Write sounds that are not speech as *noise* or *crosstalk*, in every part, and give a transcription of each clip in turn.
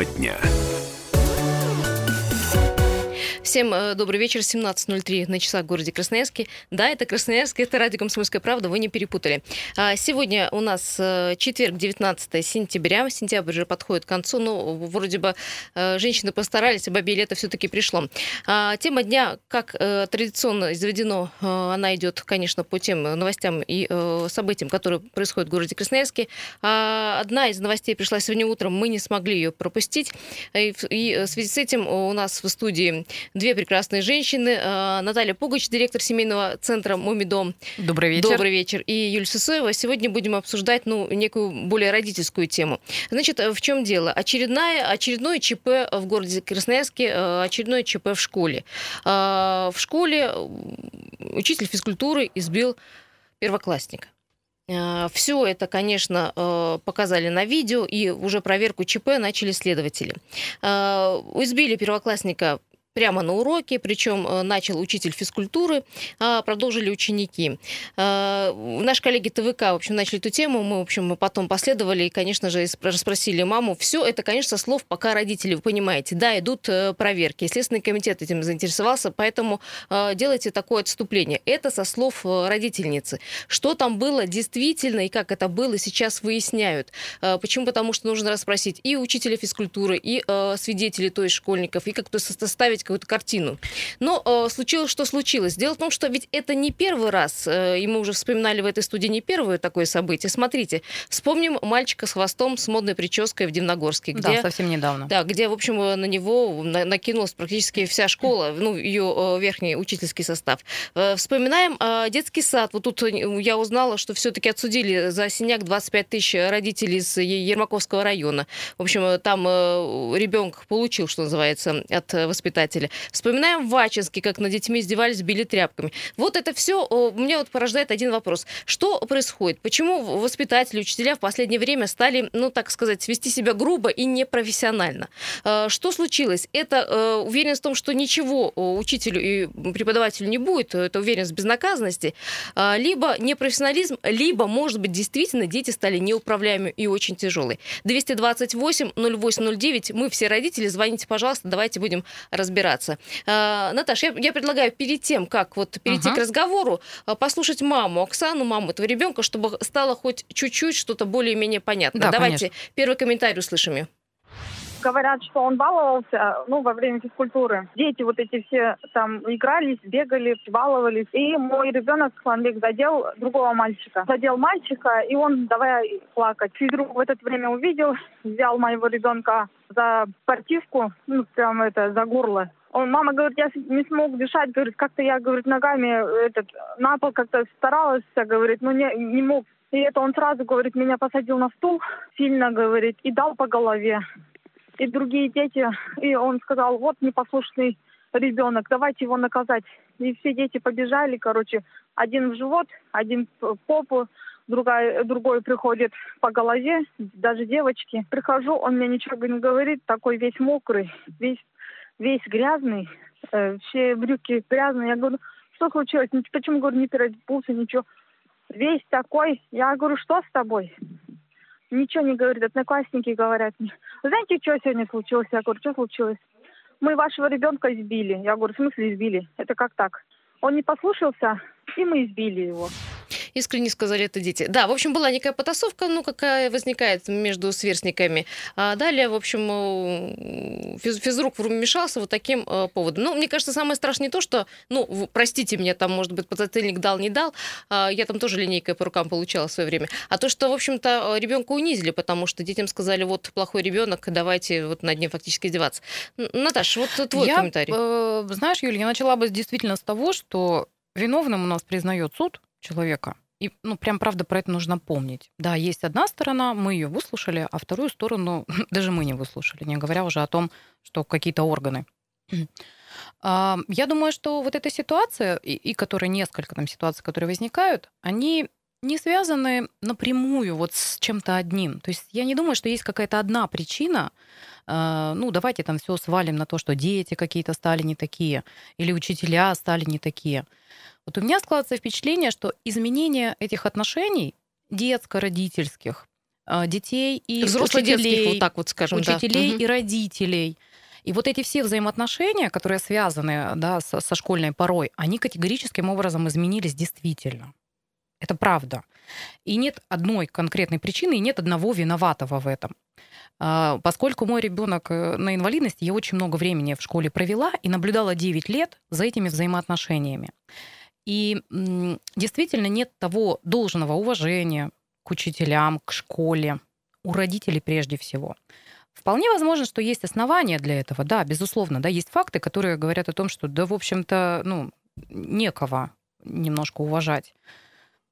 Тема дня. Всем э, добрый вечер, 17.03 на часах в городе Красноярске. Да, это Красноярск, это радио «Комсомольская правда», вы не перепутали. А, сегодня у нас э, четверг, 19 сентября. Сентябрь уже подходит к концу, но вроде бы э, женщины постарались, а бабе лето все-таки пришло. А, тема дня, как традиционно заведено, она идет, конечно, по тем новостям и событиям, которые происходят в городе Красноярске. А, одна из новостей пришла сегодня утром, мы не смогли ее пропустить. И в связи с этим у нас в студии две прекрасные женщины. Э, Наталья Пугач, директор семейного центра «Мумидом». Добрый вечер. Добрый вечер. И Юлия Сысоева. Сегодня будем обсуждать ну, некую более родительскую тему. Значит, э, в чем дело? Очередная, очередное ЧП в городе Красноярске, э, очередное ЧП в школе. В школе учитель физкультуры избил первоклассника. Все это, конечно, показали на видео, и уже проверку ЧП начали следователи. Избили первоклассника прямо на уроке, причем э, начал учитель физкультуры, а продолжили ученики. Э, наши коллеги ТВК, в общем, начали эту тему, мы, в общем, мы потом последовали и, конечно же, расспросили маму. Все это, конечно, слов пока родителей, вы понимаете. Да, идут э, проверки. Следственный комитет этим заинтересовался, поэтому делайте такое отступление. Это со слов родительницы. Что там было действительно и как это было, сейчас выясняют. Почему? Потому что нужно расспросить и учителя физкультуры, и свидетелей, то есть школьников, и как-то составить какую-то картину. Но э, случилось, что случилось. Дело в том, что ведь это не первый раз, э, и мы уже вспоминали в этой студии не первое такое событие. Смотрите, вспомним мальчика с хвостом, с модной прической в Дивногорске. Где, да, совсем недавно. Да, где, в общем, на него накинулась практически вся школа, ну, ее э, верхний учительский состав. Э, вспоминаем э, детский сад. Вот тут я узнала, что все-таки отсудили за синяк 25 тысяч родителей из Ермаковского района. В общем, там ребенок получил, что называется, от воспитателя воспитатели. Вспоминаем в Ачинске, как над детьми издевались, били тряпками. Вот это все мне вот порождает один вопрос. Что происходит? Почему воспитатели, учителя в последнее время стали, ну, так сказать, вести себя грубо и непрофессионально? Э, что случилось? Это э, уверенность в том, что ничего учителю и преподавателю не будет, это уверенность в безнаказанности, э, либо непрофессионализм, либо, может быть, действительно дети стали неуправляемыми и очень тяжелые. 228 0809, мы все родители, звоните, пожалуйста, давайте будем разбираться разбираться. А, Наташа, я, я предлагаю перед тем, как вот перейти uh-huh. к разговору, а, послушать маму, Оксану, маму этого ребенка, чтобы стало хоть чуть-чуть что-то более-менее понятно. Да, Давайте конечно. первый комментарий услышим ее говорят, что он баловался, ну, во время физкультуры. Дети вот эти все там игрались, бегали, баловались. И мой ребенок, Хланбек, задел другого мальчика. Задел мальчика, и он давай плакать. Физрук в это время увидел, взял моего ребенка за спортивку, ну, прям это, за горло. Он, мама говорит, я не смог дышать, говорит, как-то я, говорит, ногами этот, на пол как-то старалась, говорит, но не, не мог. И это он сразу, говорит, меня посадил на стул, сильно, говорит, и дал по голове и другие дети. И он сказал, вот непослушный ребенок, давайте его наказать. И все дети побежали, короче, один в живот, один в попу, другая, другой приходит по голове, даже девочки. Прихожу, он мне ничего не говорит, такой весь мокрый, весь, весь грязный, э, все брюки грязные. Я говорю, что случилось? Почему, говорю, не переобулся, ничего? Весь такой. Я говорю, что с тобой? Ничего не говорит. Одноклассники говорят мне, знаете, что сегодня случилось? Я говорю, что случилось? Мы вашего ребенка избили. Я говорю, в смысле избили? Это как так? Он не послушался, и мы избили его искренне сказали это дети. Да, в общем, была некая потасовка, ну, какая возникает между сверстниками. А далее, в общем, э, физ физрук вмешался вот таким э, поводом. Ну, мне кажется, самое страшное не то, что, ну, простите меня, там, может быть, подзатыльник дал, не дал, а я там тоже линейкой по рукам получала в свое время, а то, что, в общем-то, ребенка унизили, потому что детям сказали, вот, плохой ребенок, давайте вот над ним фактически издеваться. Наташа, вот твой я, комментарий. Э, знаешь, Юля, я начала бы действительно с того, что виновным у нас признает суд человека. И, ну, прям, правда, про это нужно помнить. Да, есть одна сторона, мы ее выслушали, а вторую сторону *laughs* даже мы не выслушали, не говоря уже о том, что какие-то органы. *clears throat* А, я думаю, что вот эта ситуация, и, и которые несколько там ситуаций, которые возникают, они не связаны напрямую вот с чем-то одним. То есть я не думаю, что есть какая-то одна причина, э, ну, давайте там все свалим на то, что дети какие-то стали не такие, или учителя стали не такие. Вот у меня складывается впечатление, что изменение этих отношений детско-родительских э, детей и Взросло-детских, вот так вот скажем, учителей да. и родителей. И вот эти все взаимоотношения, которые связаны да, со, со школьной порой, они категорическим образом изменились действительно. Это правда. И нет одной конкретной причины, и нет одного виноватого в этом. А, поскольку мой ребенок э, на инвалидности, я очень много времени в школе провела и наблюдала 9 лет за этими взаимоотношениями. И действительно нет того должного уважения к учителям, к школе, у родителей прежде всего. Вполне возможно, что есть основания для этого, да, безусловно, да, есть факты, которые говорят о том, что, да, в общем-то, ну, некого немножко уважать.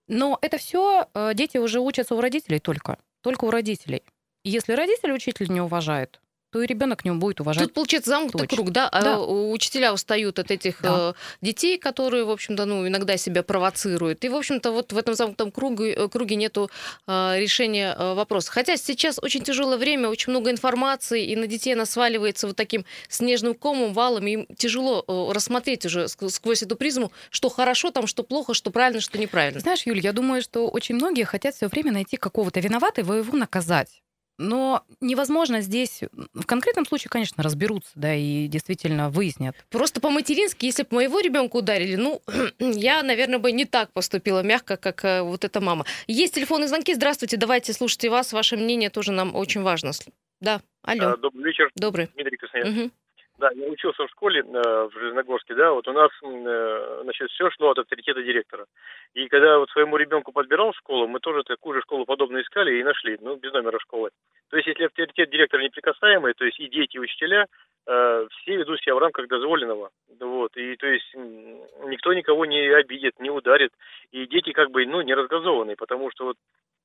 Но это все э, дети уже учатся у родителей только, только у родителей. Если родители учитель не уважает, то и ребенок не будет уважать. Тут получается замкнутый Точно. круг, да? Да. А учителя устают от этих Да. э, детей, которые, в общем-то, ну, иногда себя провоцируют. И, в общем-то, вот в этом замкнутом круге, э, круге нету э, решения вопроса. Хотя сейчас очень тяжелое время, очень много информации, и на детей она сваливается вот таким снежным комом, валом, и им тяжело рассмотреть уже ск- сквозь эту призму, что хорошо там, что плохо, что правильно, что неправильно. Знаешь, Юль, я думаю, что очень многие хотят все время найти какого-то виноватого и его наказать. Но невозможно здесь, в конкретном случае, конечно, разберутся, да, и действительно выяснят. Просто по-матерински, если бы моего ребенка ударили, ну, *clears throat* я, наверное, бы не так поступила мягко, как э, вот эта мама. Есть телефонные звонки. Здравствуйте, давайте слушайте вас. Ваше мнение тоже нам очень важно. С- Да, алло, А, Добрый вечер, добрый. Дмитрий Красноярск. Мгм. Да, я учился в школе э, в Железногорске, да, вот у нас, э, значит, все шло от авторитета директора. И когда вот своему ребенку подбирал школу, мы тоже такую же школу подобную искали и нашли, ну, без номера школы. Есть, если авторитет директора неприкасаемый, то есть и дети, и учителя, э, все ведут себя в рамках дозволенного. Вот, и то есть никто никого не обидит, не ударит. И дети как бы, ну, не разгазованные, потому что вот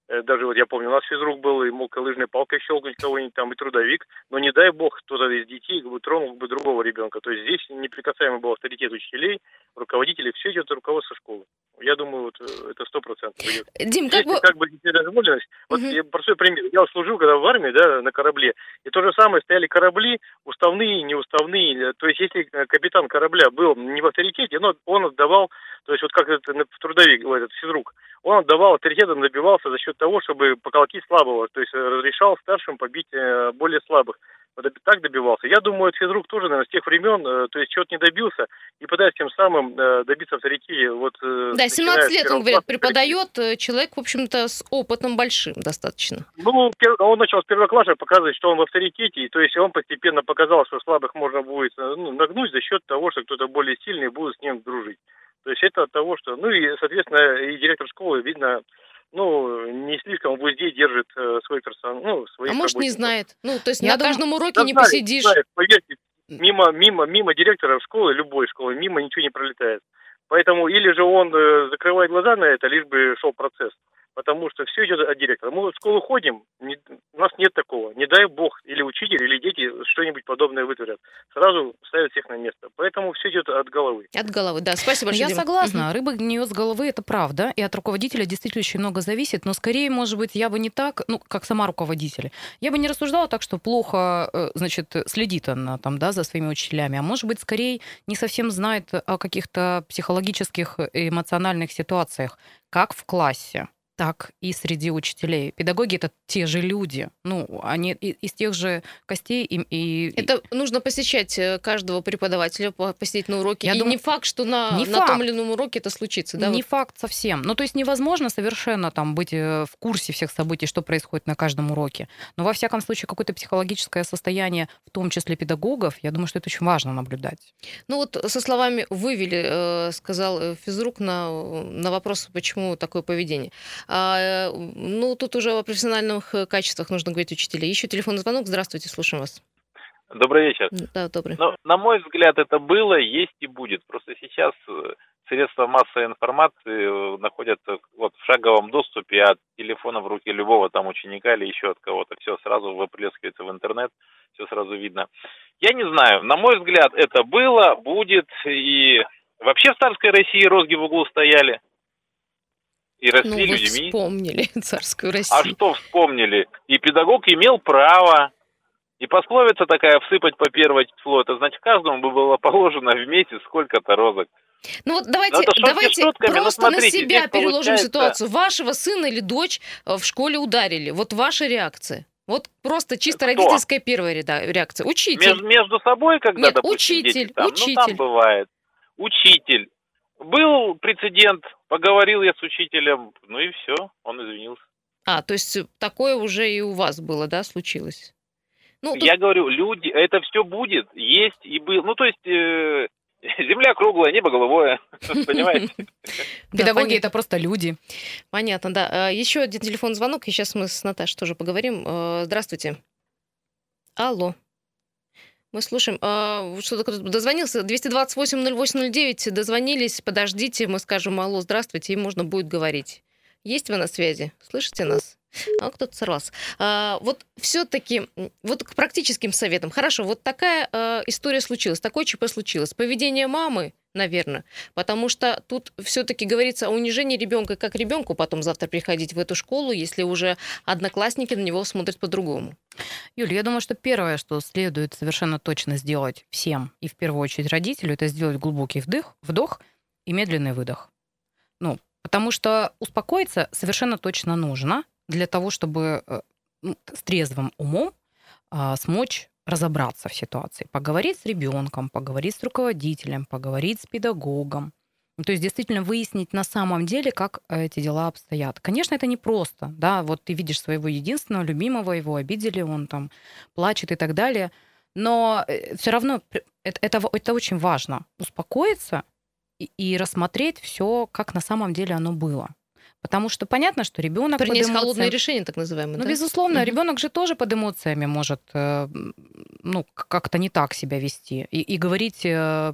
э, даже вот я помню, у нас физрук был, и мог лыжной палкой щелкнуть кого-нибудь там, и трудовик, но не дай бог кто-то из детей как бы, тронул бы другого ребенка. То есть здесь неприкасаемый был авторитет учителей, руководителей, все идет от руководства школы. Я думаю, вот э, это сто процентов идет. Дим, как Если бы... как бы недозволенность, вот Мгм. я простой пример. Я служил когда в армии, да, на корабле, и то же самое стояли корабли, уставные, неуставные. Э, То есть если э, капитан корабля был не в авторитете, но он отдавал, то есть вот как это на- в трудовик, этот физрук, он отдавал авторитетом, добивался за счет того, чтобы поколотить слабого, то есть э, разрешал старшим побить э, более слабых. Так добивался. Я думаю, этот физрук тоже, наверное, с тех времен, э, то есть чего-то не добился, и пытается тем самым э, добиться авторитета. Вот, э, Да, начиная 17 с лет, он говорит, преподает человек, в общем-то, с опытом большим достаточно. Ну, он начал с первого класса показывать, что он в авторитете, и то есть он постепенно показал, что слабых можно будет ну, нагнуть за счет того, что кто-то более сильный будет с ним дружить. То есть это от того, что... Ну и, соответственно, и директор школы, видно, ну, не слишком в узде держит э, свой персонал, ну, своих А может, не знает. Ну, то есть Я на думаю- каждом уроке Да не знает, посидишь. знает, поверьте, мимо, мимо, мимо директора школы, любой школы, мимо ничего не пролетает. Поэтому или же он э, закрывает глаза на это, лишь бы шел процесс. Потому что все идет от директора. Мы в школу ходим, не- у нас нет такого. Не дай бог, или учитель, или дети что-нибудь подобное вытворят. Сразу ставят всех на место. Поэтому все идет от головы. От головы, да. Спасибо большое, я Дима. согласна, рыба гниет с головы, это правда, и от руководителя действительно очень много зависит, но скорее, может быть, я бы не так, ну, как сама руководитель, я бы не рассуждала так, что плохо, э, значит, следит она там, да, за своими учителями, а может быть, скорее не совсем знает о каких-то психологических и эмоциональных ситуациях, как в классе, так и среди учителей. Педагоги это те же люди, ну, они из тех же костей и... и- Это нужно посещать э, каждого преподавателя, по- посидеть на уроке. Я и думаю- не факт, что на, Не на факт. том или ином уроке это случится. Да, не вот. факт совсем. Ну, то есть невозможно совершенно там быть э, в курсе всех событий, что происходит на каждом уроке. Но во всяком случае какое-то психологическое состояние, в том числе педагогов, я думаю, что это очень важно наблюдать. Ну вот со словами «вывели», э, сказал физрук на, на вопрос, почему такое поведение. А, ну, тут уже о профессиональных э, качествах нужно говорить учителей. Еще телефонный звонок. Здравствуйте, слушаем вас. Добрый вечер. Да, добрый. Но, на мой взгляд, это было, есть и будет. Просто сейчас э, средства массовой информации э, находятся вот в шаговом доступе от телефона в руке любого там ученика или еще от кого-то. Все сразу выплескивается в интернет, все сразу видно. Я не знаю, на мой взгляд, это было, будет и вообще в царской России розги в углу стояли и росли Ну, вы людьми. вспомнили *laughs* царскую А Россию. что вспомнили? И педагог имел право. И пословица такая «всыпать по первое число», это значит, каждому бы было положено в месяц сколько-то розок. Ну вот давайте, шутки давайте шутками, просто на смотрите, себя здесь переложим получается- ситуацию. Вашего сына или дочь э, в школе ударили. Вот ваша реакция. Вот просто чисто Кто? родительская первая реакция. Учитель. Между, между собой, когда, Нет, допустим, учитель, дети там, ну учитель. там бывает. Учитель. Был прецедент, поговорил я с учителем, ну и все, он извинился. А, то есть такое уже и у вас было, да, случилось? Ну, тут- Я говорю, люди, это все будет, есть и был. Ну, то есть, э, *laughs* земля круглая, небо голубое, *laughs* понимаете? *laughs* да, Педагоги это просто люди. Понятно, да. Э, Еще один телефон звонок, и сейчас мы с Наташей тоже поговорим. Э, Здравствуйте. Алло. Мы слушаем. А, Что-то кто-то дозвонился. 228-08-09. Дозвонились. Подождите, мы скажем алло, здравствуйте, и можно будет говорить. Есть вы на связи? Слышите нас? А кто-то сорвался. А, вот все-таки, вот к практическим советам. Хорошо, вот такая э, история случилась, такое ЧП случилось. Поведение мамы, наверное, потому что тут все-таки говорится о унижении ребенка, как ребенку потом завтра приходить в эту школу, если уже одноклассники на него смотрят по-другому. Юль, я думаю, что первое, что следует совершенно точно сделать всем, и в первую очередь родителю, это сделать глубокий вдох, вдох и медленный выдох. Ну, потому что успокоиться совершенно точно нужно для того, чтобы э, с трезвым умом а, смочь разобраться в ситуации, поговорить с ребенком, поговорить с руководителем, поговорить с педагогом. То есть действительно выяснить на самом деле, как э, эти дела обстоят. Конечно, это непросто, да, вот ты видишь своего единственного, любимого, его обидели, он там плачет и так далее, но все равно это, это, это очень важно, успокоиться и, и рассмотреть все, как на самом деле оно было. Потому что понятно, что ребенок Принять холодное решение, так называемое, ну, да? безусловно, Мгм. ребенок же тоже под эмоциями может э, ну, как-то не так себя вести и, и говорить э,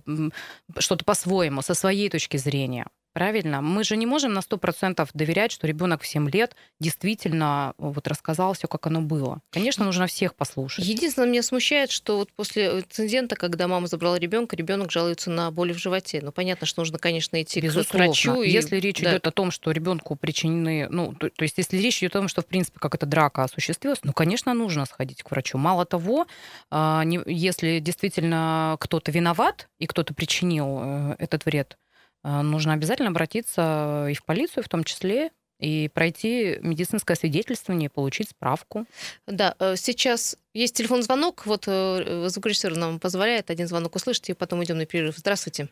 что-то по-своему, со своей точки зрения. Правильно? Мы же не можем на 100% доверять, что ребенок в 7 лет действительно вот рассказал все, как оно было. Конечно, нужно всех послушать. Единственное, меня смущает, что вот после инцидента, когда мама забрала ребенка, ребенок жалуется на боли в животе. Ну, понятно, что нужно, конечно, идти к Безусловно. врачу. и- Если речь да. идет о том, что ребенку причинены, ну, то, то есть если речь идет о том, что в принципе как эта драка осуществилась, ну, конечно, нужно сходить к врачу. Мало того, а, если действительно кто-то виноват и кто-то причинил э, этот вред, нужно обязательно обратиться и в полицию в том числе, и пройти медицинское свидетельствование, получить справку. Да, э, сейчас есть телефон звонок. Вот э, звукорежиссер нам позволяет один звонок услышать, и потом идем на перерыв. Здравствуйте.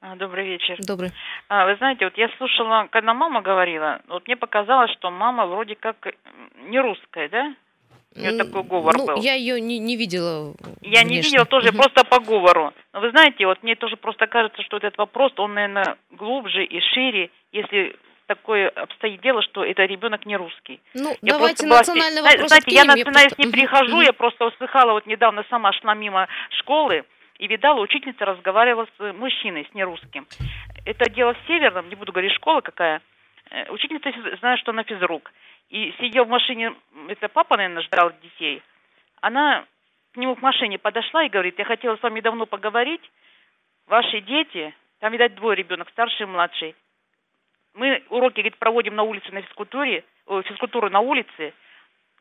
А, Добрый вечер. Добрый. А, вы знаете, вот я слушала, когда мама говорила, вот мне показалось, что мама вроде как не русская, да? У нее такой говор ну, был. я ее не, не видела. Я не внешне. видела тоже, Мгм. просто по говору. Но вы знаете, вот мне тоже просто кажется, что этот вопрос, он, наверное, глубже и шире, если такое обстоит дело, что это ребенок не русский. Ну, Я давайте была- национальный вопрос Знаете, я национальность просто- не мгм. я просто услыхала, вот недавно сама шла мимо школы и видала, учительница разговаривала с мужчиной, с нерусским. Это дело в Северном, не буду говорить, школа какая. Э, Учительница, знаю, что она физрук. И сидел в машине, это папа, наверное, ждал детей. Она к нему к машине подошла и говорит, я хотела с вами давно поговорить. Ваши дети, там, видать, двое ребенок, старший и младший. Мы уроки, говорит, проводим на улице на физкультуре, физкультуру на улице.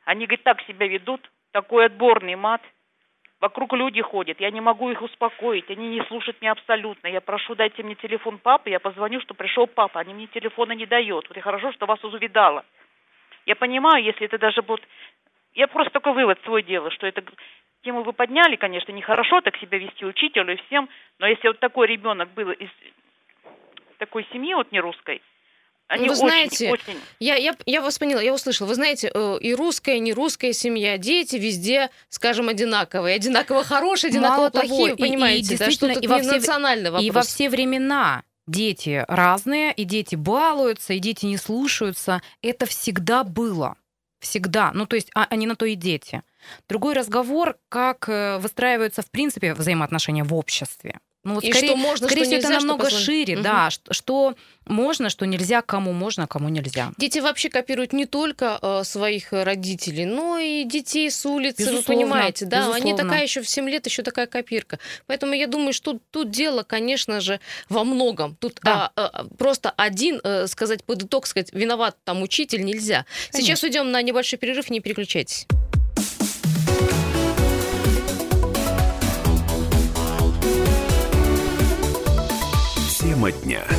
Они, говорит, так себя ведут, такой отборный мат. Вокруг люди ходят, я не могу их успокоить, они не слушают меня абсолютно. Я прошу, дайте мне телефон папы, я позвоню, что пришел папа, они мне телефона не дают. Вот и хорошо, что вас увидала. Я понимаю, если это даже будет... Я просто такой вывод свой делаю, что это тему вы подняли, конечно, нехорошо так себя вести учителю и всем, но если вот такой ребенок был из такой семьи вот не русской, они Вы очень, знаете, очень... Я, я, я вас поняла, я услышала. Вы знаете, э, и русская, и не русская семья, дети везде, скажем, одинаковые. Одинаково хорошие, одинаково Мало того, плохие, и- вы и понимаете, да, что и во не все- национальный вопрос. И во все времена дети разные, и дети балуются, и дети не слушаются. Это всегда было. Всегда. Ну, то есть, а, они на то и дети. Другой разговор, как э, выстраиваются, в принципе, взаимоотношения в обществе. Ну, вот И скорее, что можно, скорее что всего, нельзя, это что намного позволено. шире, Мгм. да, что, что можно, что нельзя, кому можно, кому нельзя. Дети вообще копируют не только э, своих родителей, но и детей с улицы, вы Безусловно, понимаете, да, они безусловно. такая еще в 7 лет, еще такая копирка. Поэтому я думаю, что тут дело, конечно же, во многом. Тут Да. а, а, просто один, э, сказать под итог, сказать, виноват там учитель нельзя. Сейчас уйдем на небольшой перерыв, не переключайтесь. Тема дня.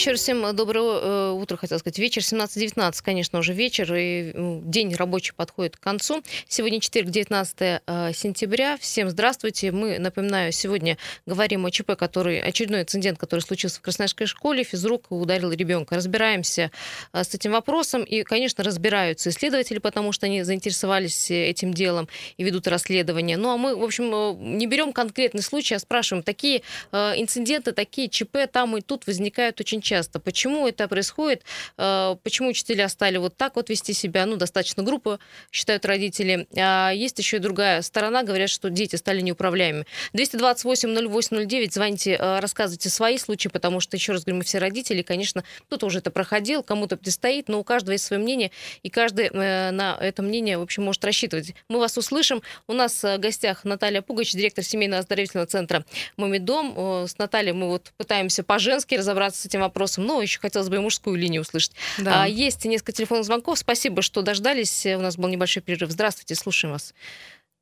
Еще раз всем доброго э, утра, хотел сказать. Вечер 17-19, конечно, уже вечер, и день рабочий подходит к концу. Сегодня четверг, 19 э, сентября. Всем здравствуйте. Мы, напоминаю, сегодня говорим о ЧП, который, очередной инцидент, который случился в Красноярской школе. Физрук ударил ребенка. Разбираемся э, с этим вопросом. И, конечно, разбираются исследователи, потому что они заинтересовались этим делом и ведут расследование. Ну, а мы, в общем, не берем конкретный случай, а спрашиваем, такие инциденты, такие ЧП там и тут возникают очень часто. Почему это происходит? Э, почему учителя стали вот так вот вести себя? Ну, достаточно группы, считают родители. А есть еще и другая сторона. Говорят, что дети стали неуправляемыми. 228-08-09. Звоните, э, рассказывайте свои случаи, потому что, еще раз говорю, мы все родители. Конечно, кто-то уже это проходил, кому-то предстоит, но у каждого есть свое мнение, и каждый э, на это мнение, в общем, может рассчитывать. Мы вас услышим. У нас в гостях Наталья Пугач, директор семейного оздоровительного центра «Мумидом». С Натальей мы вот пытаемся по-женски разобраться с этим вопросом вопросом, но еще хотелось бы и мужскую линию услышать. Да. А, есть несколько телефонных звонков. Спасибо, что дождались. У нас был небольшой перерыв. Здравствуйте, слушаем вас.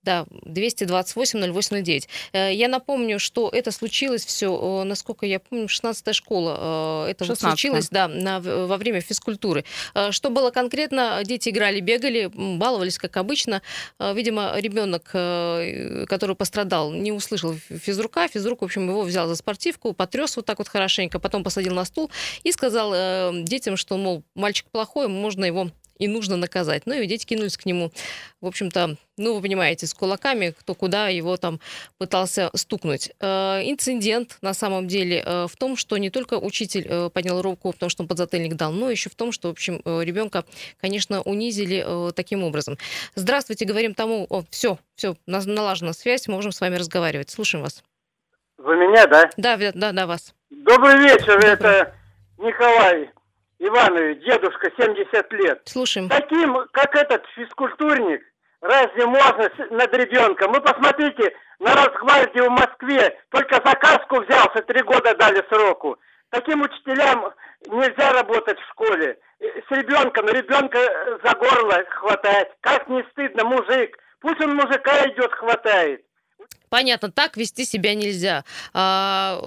Да, 228-0809. Э, я напомню, что это случилось все, насколько я помню, 16-я школа. Э, это 16 вот случилось, да, на, во время физкультуры. Э, что было конкретно? Дети играли, бегали, баловались, как обычно. Видимо, ребенок, который пострадал, не услышал физрука. Физрук, в общем, его взял за спортивку, потряс вот так вот хорошенько, потом посадил на стул и сказал детям, что, мол, мальчик плохой, можно его и нужно наказать. Ну и дети кинулись к нему, в общем-то, ну, вы понимаете, с кулаками, кто куда его там пытался стукнуть. Э, инцидент, на самом деле, э, в том, что не только учитель э, поднял руку, потому что он подзатыльник дал, но еще в том, что, в общем, ребенка, конечно, унизили таким образом. Здравствуйте, говорим тому, о, все, все, налажена связь, можем с вами разговаривать. Слушаем вас. Вы меня, да? Да, да, да, вас. Добрый вечер, Добрый. это Николай. Иванович, дедушка, 70 лет. Слушаем. Таким, как этот физкультурник, разве можно над ребенком? Вы посмотрите, на Росгвардии в Москве только заказку взялся, три года дали сроку. Таким учителям нельзя работать в школе. С ребенком, ребенка за горло хватать. Как не стыдно, мужик. Пусть он мужика идет, хватает. Понятно, так вести себя нельзя. А,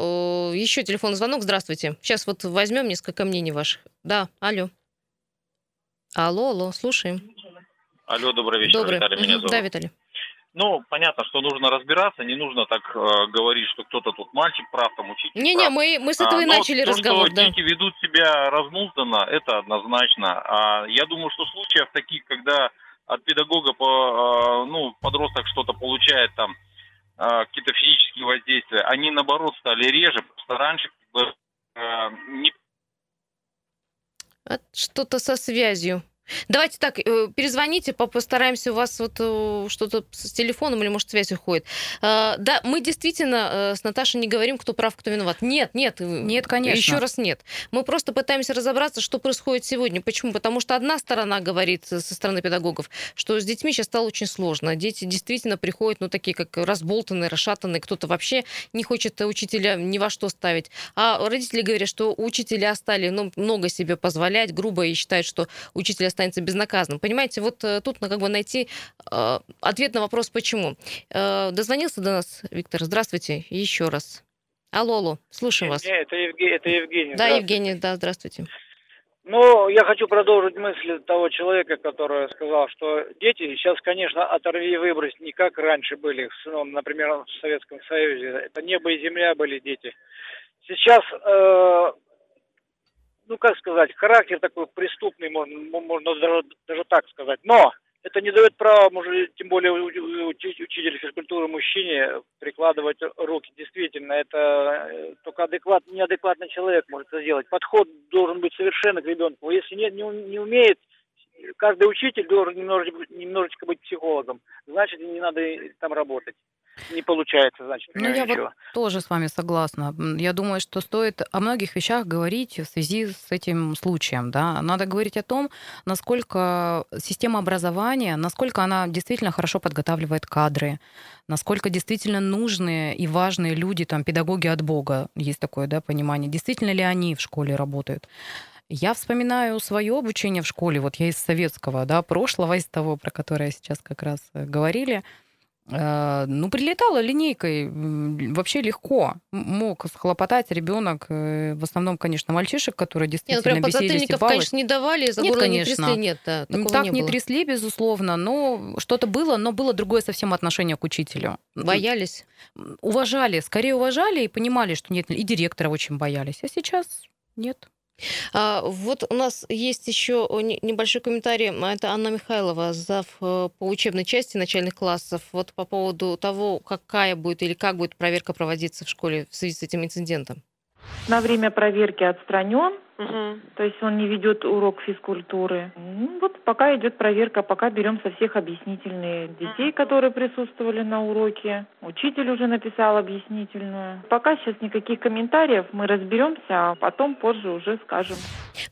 еще телефонный звонок. Здравствуйте. Сейчас вот возьмем несколько мнений ваших. Да, алло. Алло, алло, слушаем. Алло, добрый вечер, добрый. Виталий, меня зовут. Да, Виталий. Ну, понятно, что нужно разбираться, не нужно так э, говорить, что кто-то тут мальчик прав, там учитель Не-не, мы, мы с этого а, и начали то, разговор, что да. дети ведут себя разнузданно, это однозначно. А я думаю, что случаев таких, когда от педагога по, э, ну, подросток что-то получает там, какие-то физические воздействия, они наоборот стали реже, потому что раньше э, не что-то со связью. Давайте так, э, перезвоните, постараемся у вас вот э, что-то с телефоном или, может, связь уходит. А, да, мы действительно э, с Наташей не говорим, кто прав, кто виноват. Нет, нет. Нет, конечно. Еще раз нет. Мы просто пытаемся разобраться, что происходит сегодня. Почему? Потому что одна сторона говорит со стороны педагогов, что с детьми сейчас стало очень сложно. Дети действительно приходят, ну, такие как разболтанные, расшатанные. Кто-то вообще не хочет учителя ни во что ставить. А родители говорят, что учителя стали ну, много себе позволять, грубо, и считают, что учителя останется безнаказанным. Понимаете, вот э, тут как бы найти э, ответ на вопрос «почему?». Э, дозвонился до нас Виктор. Здравствуйте еще раз. Алло, алло, слушаем вас. Это Евгений. Это Евгений. Да, Евгений, да, здравствуйте. Ну, я хочу продолжить мысль того человека, который сказал, что дети сейчас, конечно, оторви и выбрось, не как раньше были, ну, например, в Советском Союзе. Это небо и земля были дети. Сейчас э, ну как сказать, характер такой преступный, можно, можно даже, даже так сказать. Но это не дает права, может, тем более учитель физкультуры мужчине прикладывать руки. Действительно, это э, только адекват, неадекватный человек может это сделать. Подход должен быть совершенно к ребенку. Если нет, не, не умеет, каждый учитель должен немножечко, немножечко быть психологом. Значит, не надо там работать не получается, значит. Ну, я ничего. вот тоже с вами согласна. Я думаю, что стоит о многих вещах говорить в связи с этим случаем. Да? Надо говорить о том, насколько система образования, насколько она действительно хорошо подготавливает кадры, насколько действительно нужные и важные люди, там, педагоги от Бога, есть такое да, понимание, действительно ли они в школе работают. Я вспоминаю свое обучение в школе, вот я из советского, да, прошлого, из того, про которое сейчас как раз э, говорили. Э, ну, прилетала линейкой вообще легко. Мог схлопотать ребенок, э, в основном, конечно, мальчишек, которые действительно нет, ну, прям бесились конечно, не давали, за нет, конечно. не трясли, нет, да, Так не, не трясли, безусловно, но что-то было, но было другое совсем отношение к учителю. Боялись? Уважали, скорее уважали и понимали, что нет, и директора очень боялись, а сейчас нет. А, вот у нас есть еще небольшой комментарий. Это Анна Михайлова, зав э, по учебной части начальных классов. Вот по поводу того, какая будет или как будет проверка проводиться в школе в связи с этим инцидентом. На время проверки отстранен, Угу. То есть он не ведет урок физкультуры. Ну, вот пока идет проверка, пока берем со всех объяснительные детей, которые присутствовали на уроке. Учитель уже написал объяснительную. Пока сейчас никаких комментариев, мы разберемся, а потом позже уже скажем.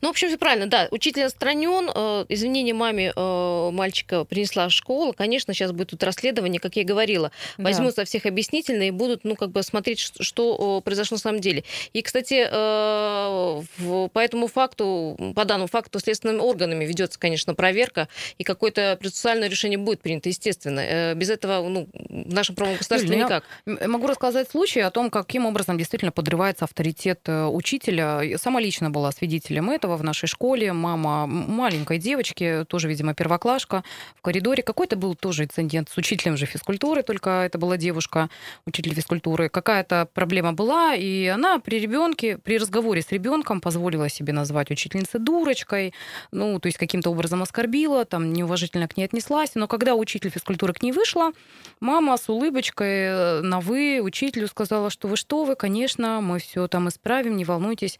Ну, в общем, все правильно, да. Учитель отстранен, э, извинения маме э, мальчика принесла школа. Конечно, сейчас будет тут расследование, как я и говорила. Возьмут да. со всех объяснительные и будут, ну, как бы смотреть, что, что произошло на самом деле. И, кстати, э, в по этому факту, по данному факту, следственными органами ведется, конечно, проверка, и какое-то процессуальное решение будет принято, естественно. Э, без этого ну, в нашем правом государстве Юль, никак. Я могу рассказать случай о том, каким образом действительно подрывается авторитет э, учителя. Я сама лично была свидетелем этого в нашей школе. Мама маленькой девочки, тоже, видимо, первоклашка, в коридоре. Какой-то был тоже инцидент с учителем же физкультуры, только это была девушка, учитель физкультуры. Какая-то проблема была, и она при ребенке, при разговоре с ребенком позволила себе назвать учительницей дурочкой, ну, то есть каким-то образом оскорбила, там, неуважительно к ней отнеслась. Но когда учитель физкультуры к ней вышла, мама с улыбочкой э, на «вы» учителю сказала, что вы что, вы, конечно, мы все там исправим, не волнуйтесь,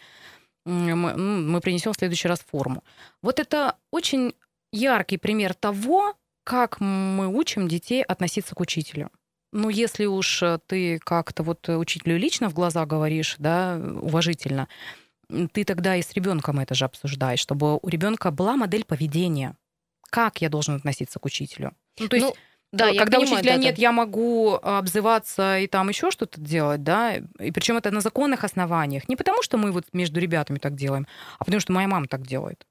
мы, мы принесем в следующий раз форму. Вот это очень яркий пример того, как мы учим детей относиться к учителю. Ну, если уж ты как-то вот учителю лично в глаза говоришь, да, уважительно, ты тогда и с ребенком это же обсуждаешь, чтобы у ребенка была модель поведения. Как я должен относиться к учителю? Ну, то есть, ну, да, когда понимаю, учителя да, нет, да. я могу обзываться и там еще что-то делать, да, и причем это на законных основаниях. Не потому, что мы вот между ребятами так делаем, а потому что моя мама так делает.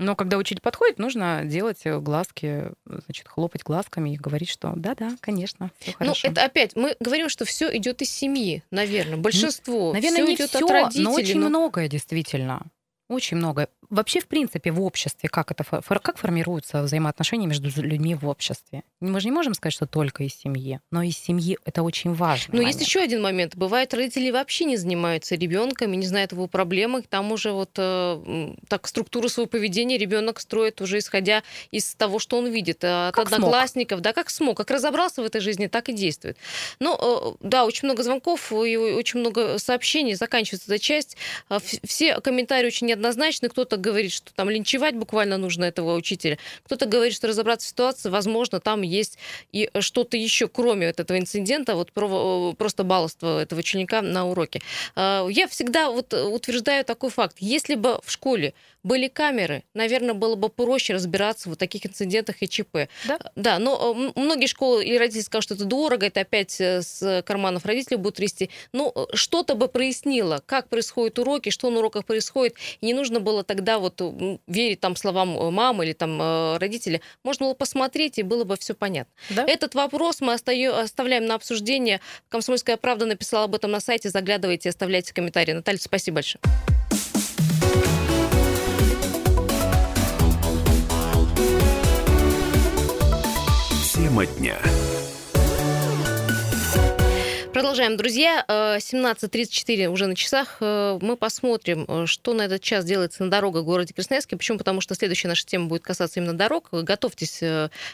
Но когда учитель подходит, нужно делать э, глазки, значит, хлопать глазками и говорить, что да-да, конечно, все ну, хорошо. Ну, это опять, мы говорим, что все идет из семьи, наверное, большинство. Наверное, всё не идет все, от родителей. Но очень но... многое действительно. Очень много. Вообще, в принципе, в обществе, как это как формируются взаимоотношения между людьми в обществе? Мы же не можем сказать, что только из семьи, но из семьи это очень важно. Но есть еще один момент. Бывает, родители вообще не занимаются ребенком и не знают его проблемы. Там уже вот э, так структуру своего поведения ребенок строит уже исходя из того, что он видит от как одноклассников. Смог. Да, как смог, как разобрался в этой жизни, так и действует. Но э, да, очень много звонков и очень много сообщений. Заканчивается эта часть. Э, все комментарии очень неоднозначны. Кто-то говорит, что там линчевать буквально нужно этого учителя. Кто-то говорит, что разобраться в ситуации, возможно, там есть и что-то еще, кроме вот этого инцидента, вот просто баловство этого ученика на уроке. А, я всегда вот утверждаю такой факт. Если бы в школе были камеры, наверное, было бы проще разбираться в таких инцидентах и ЧП. Да? Да, но многие школы и родители скажут, что это дорого, это опять э, с карманов родителей будут трясти. Ну, что-то бы прояснило, как происходят уроки, что на уроках происходит, и не нужно было тогда вот верить там словам э, мамы или там э, родителя. Можно было посмотреть, и было бы все понятно. Да? Этот вопрос мы оставляем на обсуждение. Комсомольская правда написала об этом на сайте. Заглядывайте, оставляйте комментарии. Наталья, спасибо большое. Тема дня. Продолжаем, друзья. 17.34 э, уже на часах. Э, мы посмотрим, э, что на этот час делается на дорогах в городе Красноярске. Почему? Потому что следующая наша тема будет касаться именно дорог. Готовьтесь,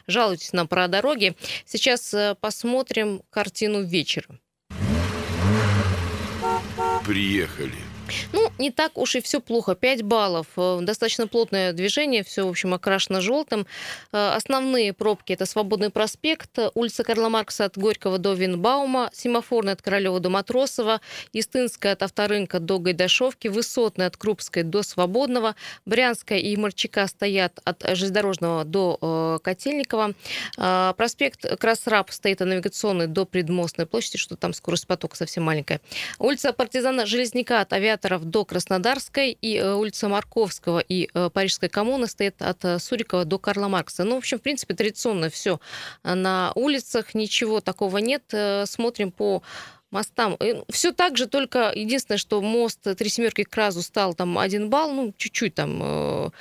жалуйтесь нам про дороги. Сейчас посмотрим картину вечера. Приехали. Ну, не так уж и все плохо. 5 баллов. Э, достаточно плотное движение, все, в общем, окрашено желтым. Э, основные пробки это Свободный проспект, улица Карла Маркса от Горького до Винбаума, Семафорная от Королева до Матросова, Истынская от Авторынка до Гайдашовки, Высотная от Крупской до Свободного, Брянская и Марчака стоят от Железнодорожного до э, Котельникова, проспект Красраб стоит от Навигационной до Предмостной площади, что там скорость потока совсем маленькая. Улица Партизана Железняка от Авиации Авиаторов до Краснодарской, и э, улица Марковского и э, Парижская коммуна стоит от э, Сурикова до Карла Маркса. Ну, в общем, в принципе, традиционно все на улицах, ничего такого нет. Смотрим по мостам. Все так же, только единственное, что мост Три Семерки к Разу стал там один балл, ну, чуть-чуть там,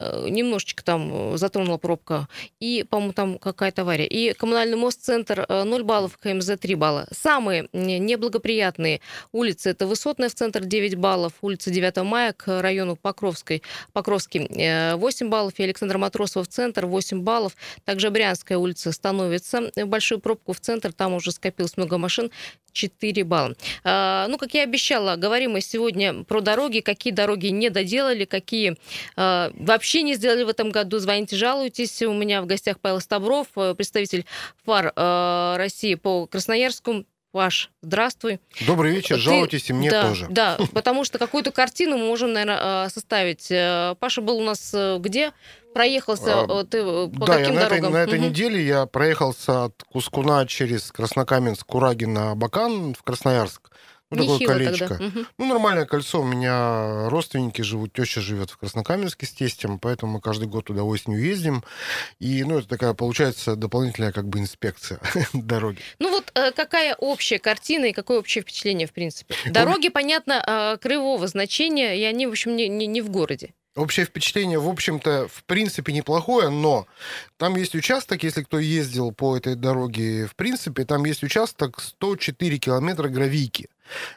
немножечко там затронула пробка. И, по-моему, там какая-то авария. И коммунальный мост-центр 0 э, баллов, КМЗ 3 балла. Самые неблагоприятные улицы, это Высотная в центр 9 баллов, улица 9 мая к району Покровской, Покровский 8 баллов, и Александра Матросова в центр 8 баллов. Также Брянская улица становится большую пробку в центр, там уже скопилось много машин, 4 балла. А, ну, как я обещала, говорим мы сегодня про дороги, какие дороги не доделали, какие а, вообще не сделали в этом году. Звоните, жалуйтесь. У меня в гостях Павел Стабров, э, представитель ФАР а, России по Красноярску. Паш, здравствуй. Добрый вечер, Ты... жалуйтесь и мне да, тоже. Да, *laughs* потому что какую-то картину мы можем, наверное, составить. Э, Паша был у нас э, где? проехался а, ты по да, каким я дорогам? На этой, на этой угу. неделе я проехался от Кускуна через Краснокаменск, Курагин на Бакан в Красноярск. Ну, такое колечко. Тогда. Угу. Ну, нормальное кольцо. У меня родственники живут, теща живет в Краснокаменске с тестем, поэтому мы каждый год туда осенью ездим. И, ну, это такая, получается, дополнительная как бы инспекция *laughs* дороги. Ну, вот э, какая общая картина и какое общее впечатление, в принципе? Дороги, понятно, э, краевого значения, и они, в общем, не, не, не в городе. Общее впечатление, в общем-то, в принципе, неплохое, но там есть участок, если кто ездил по этой дороге, в принципе, там есть участок 104 километра гравийки.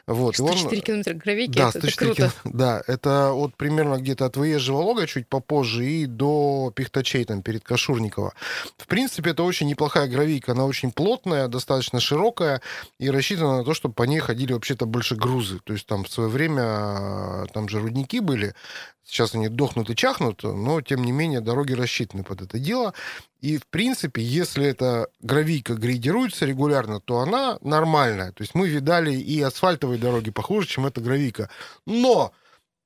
Вот. 104 он... километра гравийки, да, это, это круто. Да, это вот примерно где-то от выезжего лога чуть попозже и до Пихтачей, там, перед Кашурникова. В принципе, это очень неплохая гравийка, она очень плотная, достаточно широкая и рассчитана на то, чтобы по ней ходили вообще-то больше грузы. То есть там в свое время там же рудники были, Сейчас они дохнут и чахнут, но, тем не менее, дороги рассчитаны под это дело. И, в принципе, если эта гравийка грейдируется регулярно, то она нормальная. То есть мы видали и асфальтовые дороги похуже, чем эта гравийка. Но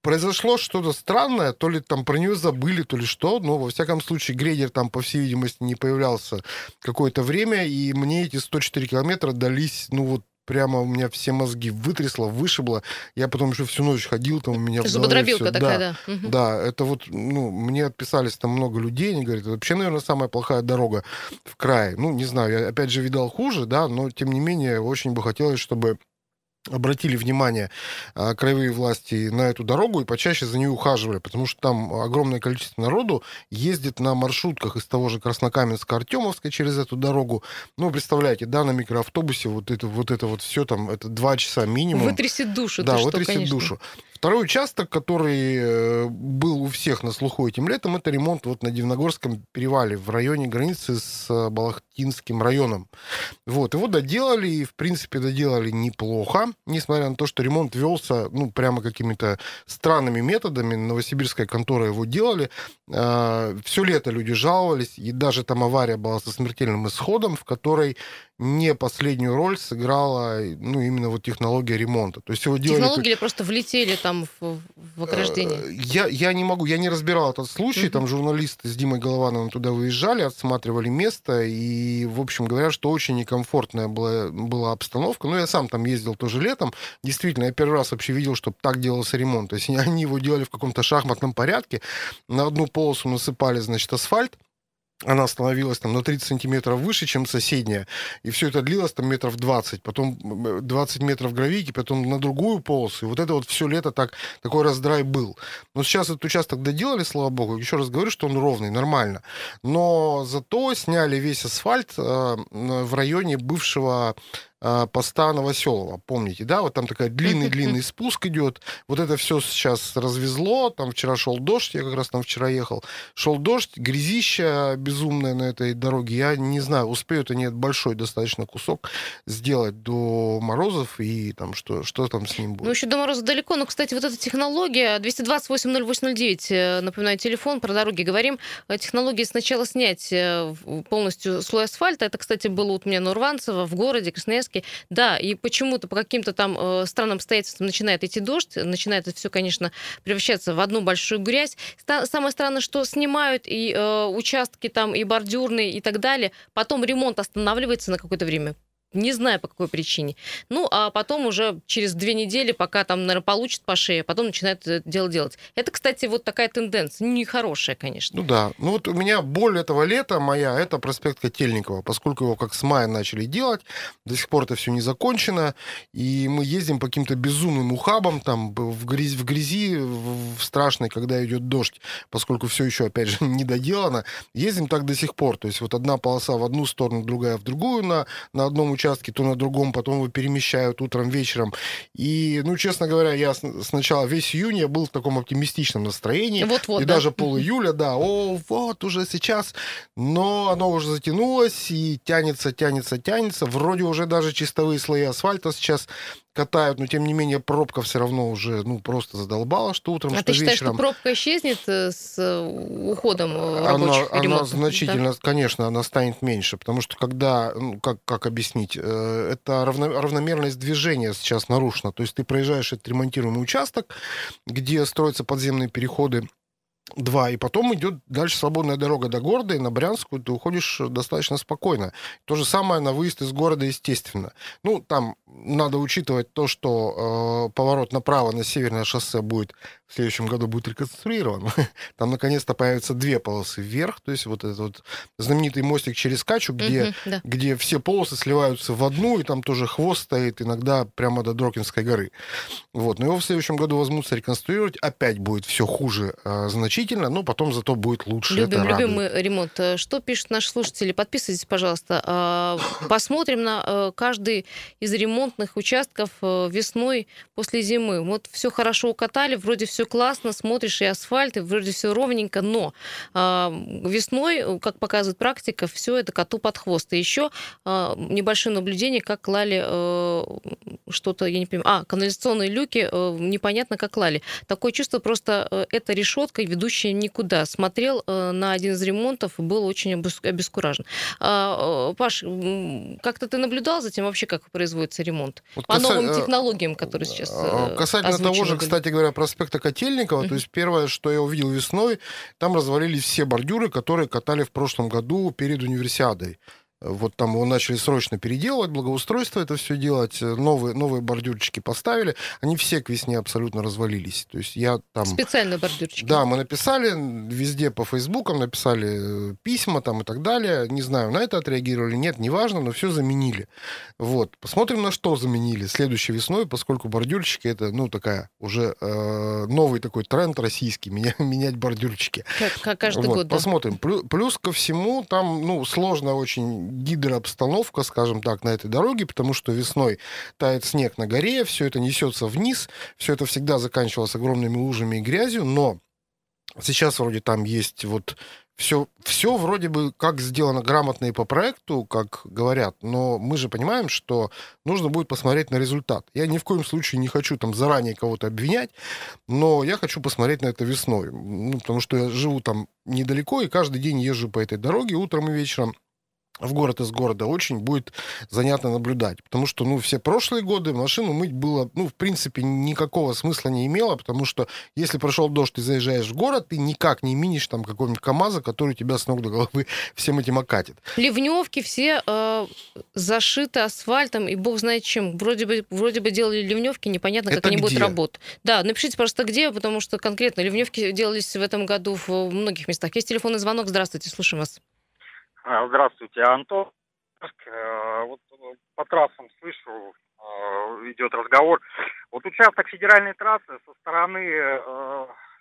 произошло что-то странное, то ли там про нее забыли, то ли что, но во всяком случае грейдер там, по всей видимости, не появлялся какое-то время, и мне эти 104 километра дались, ну вот прямо у меня все мозги вытрясло, вышибло. Я потом еще всю ночь ходил, там у меня Зубодробилка такая, да. Да. да, это вот, ну, мне отписались там много людей, они говорят, это вообще, наверное, самая плохая дорога в крае. Ну, не знаю, я опять же видал хуже, да, но тем не менее очень бы хотелось, чтобы обратили внимание а, краевые власти на эту дорогу и почаще за нее ухаживали, потому что там огромное количество народу ездит на маршрутках из того же Краснокаменска, Артемовска через эту дорогу. Ну, представляете, да, на микроавтобусе вот это вот, это вот все там, это два часа минимум. Вытрясет душу. Да, вытрясет душу. Второй участок, который э, был у всех на слуху этим летом, это ремонт вот на Дивногорском перевале в районе границы с э, Балахтинским районом. Вот, его доделали, и, в принципе, доделали неплохо, несмотря на то, что ремонт велся, ну, прямо какими-то странными методами. Новосибирская контора его делали. Э, все лето люди жаловались, и даже там авария была со смертельным исходом, в которой не последнюю роль сыграла, ну, именно вот технология ремонта. То есть его делали... Технологии как... просто влетели там в, в ограждение? Э, я, я не могу, я не разбирал этот случай. Там журналисты с Димой Головановым туда выезжали, отсматривали место, и, в общем, говорят, что очень некомфортная была, была обстановка. Ну, я сам там ездил тоже летом. Действительно, я первый раз вообще видел, что так делался ремонт. То есть *laughs* они его делали в каком-то шахматном порядке. На одну полосу насыпали, значит, асфальт, она становилась там на 30 сантиметров выше, чем соседняя. И все это длилось там метров 20. Потом 20 метров гравийки, потом на другую полосу. И вот это вот все лето так, такой раздрай был. Но сейчас этот участок доделали, слава богу. Еще раз говорю, что он ровный, нормально. Но зато сняли весь асфальт э, в районе бывшего поста Новоселова, помните, да, вот там такая длинный-длинный спуск идет, вот это все сейчас развезло, там вчера шел дождь, я как раз там вчера ехал, шел дождь, грязища безумная на этой дороге, я не знаю, успеют они большой достаточно кусок сделать до морозов и там что, что там с ним будет. Ну, еще до морозов далеко, но, кстати, вот эта технология, 228-0809, э, напоминаю, телефон, про дороги говорим, э, технология сначала снять э, полностью слой асфальта, это, кстати, было у меня на Урванцево в городе Красноярск, участке. Да, и почему-то по каким-то там э, странным обстоятельствам начинает идти дождь, начинает это все, конечно, превращаться в одну большую грязь. Самое странное, что снимают и э, участки там, и бордюрные, и так далее. Потом ремонт останавливается на какое-то время не знаю по какой причине. Ну, а потом уже через две недели, пока там, наверное, получит по шее, потом начинает это дело делать. Это, кстати, вот такая тенденция, нехорошая, конечно. Ну да. Ну вот у меня боль этого лета моя, это проспект Котельникова, поскольку его как с мая начали делать, до сих пор это все не закончено, и мы ездим по каким-то безумным ухабам, там, в грязи, в, грязи, в страшной, когда идет дождь, поскольку все еще, опять же, *laughs* не доделано, ездим так до сих пор. То есть вот одна полоса в одну сторону, другая в другую на, на одном участке, то на другом, потом его перемещают утром, вечером. И, ну, честно говоря, я сначала весь июнь я был в таком оптимистичном настроении. Вот-вот, и да? даже пол июля, да, о, вот уже сейчас. Но оно уже затянулось и тянется, тянется, тянется. Вроде уже даже чистовые слои асфальта сейчас катают, но тем не менее пробка все равно уже ну просто задолбала, что утром, а что ты считаешь, вечером. что пробка исчезнет э, с э, уходом э, рабочих она, ремонтов? она значительно, да? конечно, она станет меньше, потому что когда, ну, как, как объяснить, это равно, равномерность движения сейчас нарушена. То есть ты проезжаешь этот ремонтируемый участок, где строятся подземные переходы, два, и потом идет дальше свободная дорога до города, и на Брянскую ты уходишь достаточно спокойно. То же самое на выезд из города, естественно. Ну, там надо учитывать то, что э, поворот направо на северное шоссе будет в следующем году будет реконструирован. *laughs* Там наконец-то появятся две полосы вверх, то есть вот этот вот знаменитый мостик через Качу, где, Мгм, да. где все полосы сливаются в одну, и там тоже хвост стоит иногда прямо до Дрокинской горы. Вот. Но его в следующем году возьмутся реконструировать. Опять будет все хуже э, значительно, но потом зато будет лучше. Любим, Это радует. любим мы ремонт. Э, Что пишут наши слушатели? Подписывайтесь, пожалуйста. А, Посмотрим на э, каждый из ремонтных участков э, весной после зимы. Вот все хорошо укатали, вроде все классно, смотришь и асфальт, и вроде все ровненько, но а, весной, как показывает практика, все это коту под хвост. И еще а, небольшое наблюдение, как клали э, что-то, я не понимаю, а, канализационные люки, э, непонятно как клали. Такое чувство просто э, эта решетка, ведущая никуда. Смотрел на один из ремонтов был очень обес- обескуражен. А, Паш, как-то ты наблюдал за тем вообще, как производится ремонт? Вот По каса- новым технологиям, которые сейчас Касательно того же, были. кстати говоря, проспекта Котельникова, то есть первое, что я увидел весной, там развалились все бордюры, которые катали в прошлом году перед универсиадой. Вот там его начали срочно переделывать, благоустройство это все делать, э, новые, новые бордюрчики поставили. Они все к весне абсолютно развалились. То есть я там... Специальные бордюрчики. Да, мы написали везде по фейсбукам, написали э, письма там и так далее. Не знаю, на это отреагировали, нет, неважно, но все заменили. Вот. Посмотрим, на что заменили следующей весной, поскольку бордюрчики это, ну, такая уже э, новый такой тренд российский, меня, *laughs* менять бордюрчики. Как, как каждый Вот, год, да. Посмотрим. Плю- Плюс ко всему, там, ну, сложная очень гидрообстановка, скажем так, на этой дороге, потому что весной тает снег на горе, все это несется вниз, все это всегда заканчивалось огромными лужами и грязью, но сейчас вроде там есть вот все, все вроде бы как сделано грамотно и по проекту, как говорят, но мы же понимаем, что нужно будет посмотреть на результат. Я ни в коем случае не хочу там заранее кого-то обвинять, но я хочу посмотреть на это весной, ну, потому что я живу там недалеко и каждый день езжу по этой дороге утром и вечером в город из города очень будет занятно наблюдать. Потому что, ну, все прошлые годы машину мыть было, ну, в принципе, никакого смысла не имело, потому что если прошел дождь, ты заезжаешь в город, ты никак не минишь там какого-нибудь КАМАЗа, который тебя с ног до головы *laughs* всем этим окатит. Ливневки все э, зашиты асфальтом и бог знает чем. Вроде бы, вроде бы делали ливневки, непонятно, как Это они будут где? работать. Да, напишите просто где, потому что конкретно ливневки делались в этом году в многих местах. Есть телефонный звонок. Здравствуйте, слушаем вас. А, Здравствуйте, Антон. Э, Вот э, по трассам слышу, э, идет разговор. Вот участок федеральной трассы со стороны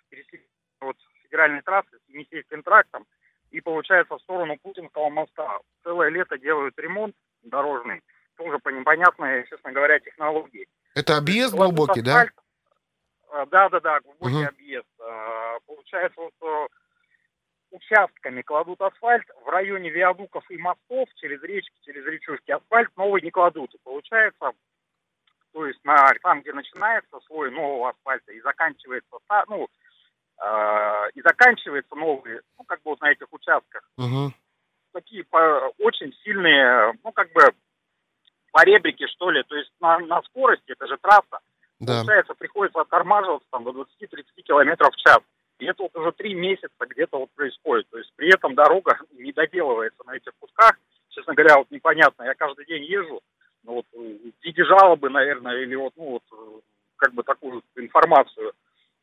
пересечения вот федеральной трассы с Енисейским трактом и получается в сторону Путинского моста. Целое лето делают ремонт дорожный, тоже по непонятной, честно говоря, технологии. Это объезд глубокий, да? Да, да, да, глубокий Мгм. объезд. Получается, вот участками кладут асфальт в районе виадуков и мостов через речки, через речушки. Асфальт новый не кладут. И получается, то есть на, там, где начинается слой нового асфальта и заканчивается, ну, э, и заканчивается новый, ну, как бы вот на этих участках, Мгм. такие по- очень сильные, ну, как бы поребрики, что ли. То есть на, на скорости, это же трасса, Да. получается, приходится оттормаживаться там до 20-30 километров в час. И это вот уже три месяца где-то вот происходит. То есть при этом дорога не доделывается на этих кусках. Честно говоря, вот непонятно. Я каждый день езжу. вот в виде жалобы, наверное, или вот, ну, вот, как бы такую информацию.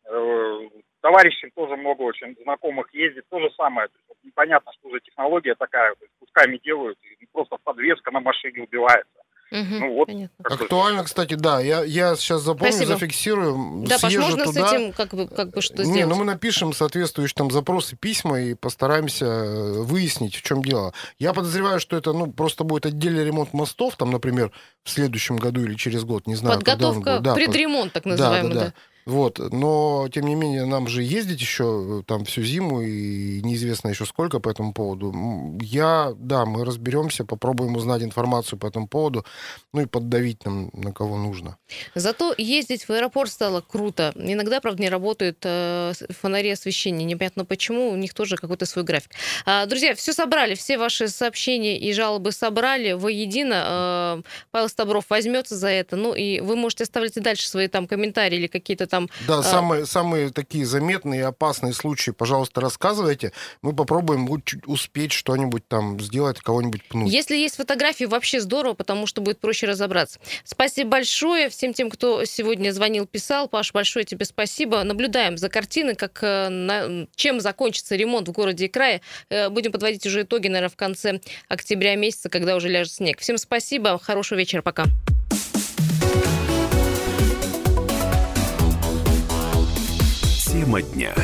Э, товарищем тоже много очень знакомых ездит, то же самое. То есть, вот, непонятно, что за технология такая, то есть, кусками делают, и просто подвеска на машине убивается. Мгм, Ну вот, Актуально, кстати, да. Я, я сейчас запомню, Спасибо. зафиксирую, Да, съезжу можно туда. с этим как бы, как бы что Не, сделать? ну мы напишем соответствующие там запросы, письма и постараемся э, выяснить, в чем дело. Я подозреваю, что это ну просто будет отдельный ремонт мостов, там, например, в следующем году или через год, не знаю. когда он Подготовка, будет. Да, предремонт так да, называемый, да, да. да. Вот, но тем не менее нам же ездить еще э, там всю зиму и неизвестно еще сколько по этому поводу. Я, да, мы разберемся, попробуем узнать информацию по этому поводу, ну и поддавить нам на кого нужно. Зато ездить в аэропорт стало круто. Иногда, правда, не работают э, фонари освещения. Непонятно почему, у них тоже какой-то свой график. А, друзья, все собрали, все ваши сообщения и жалобы собрали воедино. Э, Павел Стабров возьмется за это. Ну и вы можете оставлять и дальше свои там комментарии или какие-то там... Да, а, самые, самые такие заметные и опасные случаи, пожалуйста, рассказывайте. Мы попробуем успеть что-нибудь там сделать, кого-нибудь пнуть. Если есть фотографии, вообще здорово, потому что будет проще разобраться. Спасибо большое всем тем, кто сегодня звонил, писал. Паш, большое тебе спасибо. Наблюдаем за картиной, как, э, на- чем закончится ремонт в городе и крае. Э, Будем подводить уже итоги, наверное, в конце октября месяца, когда уже ляжет снег. Всем спасибо, хорошего вечера, пока. Тема дня.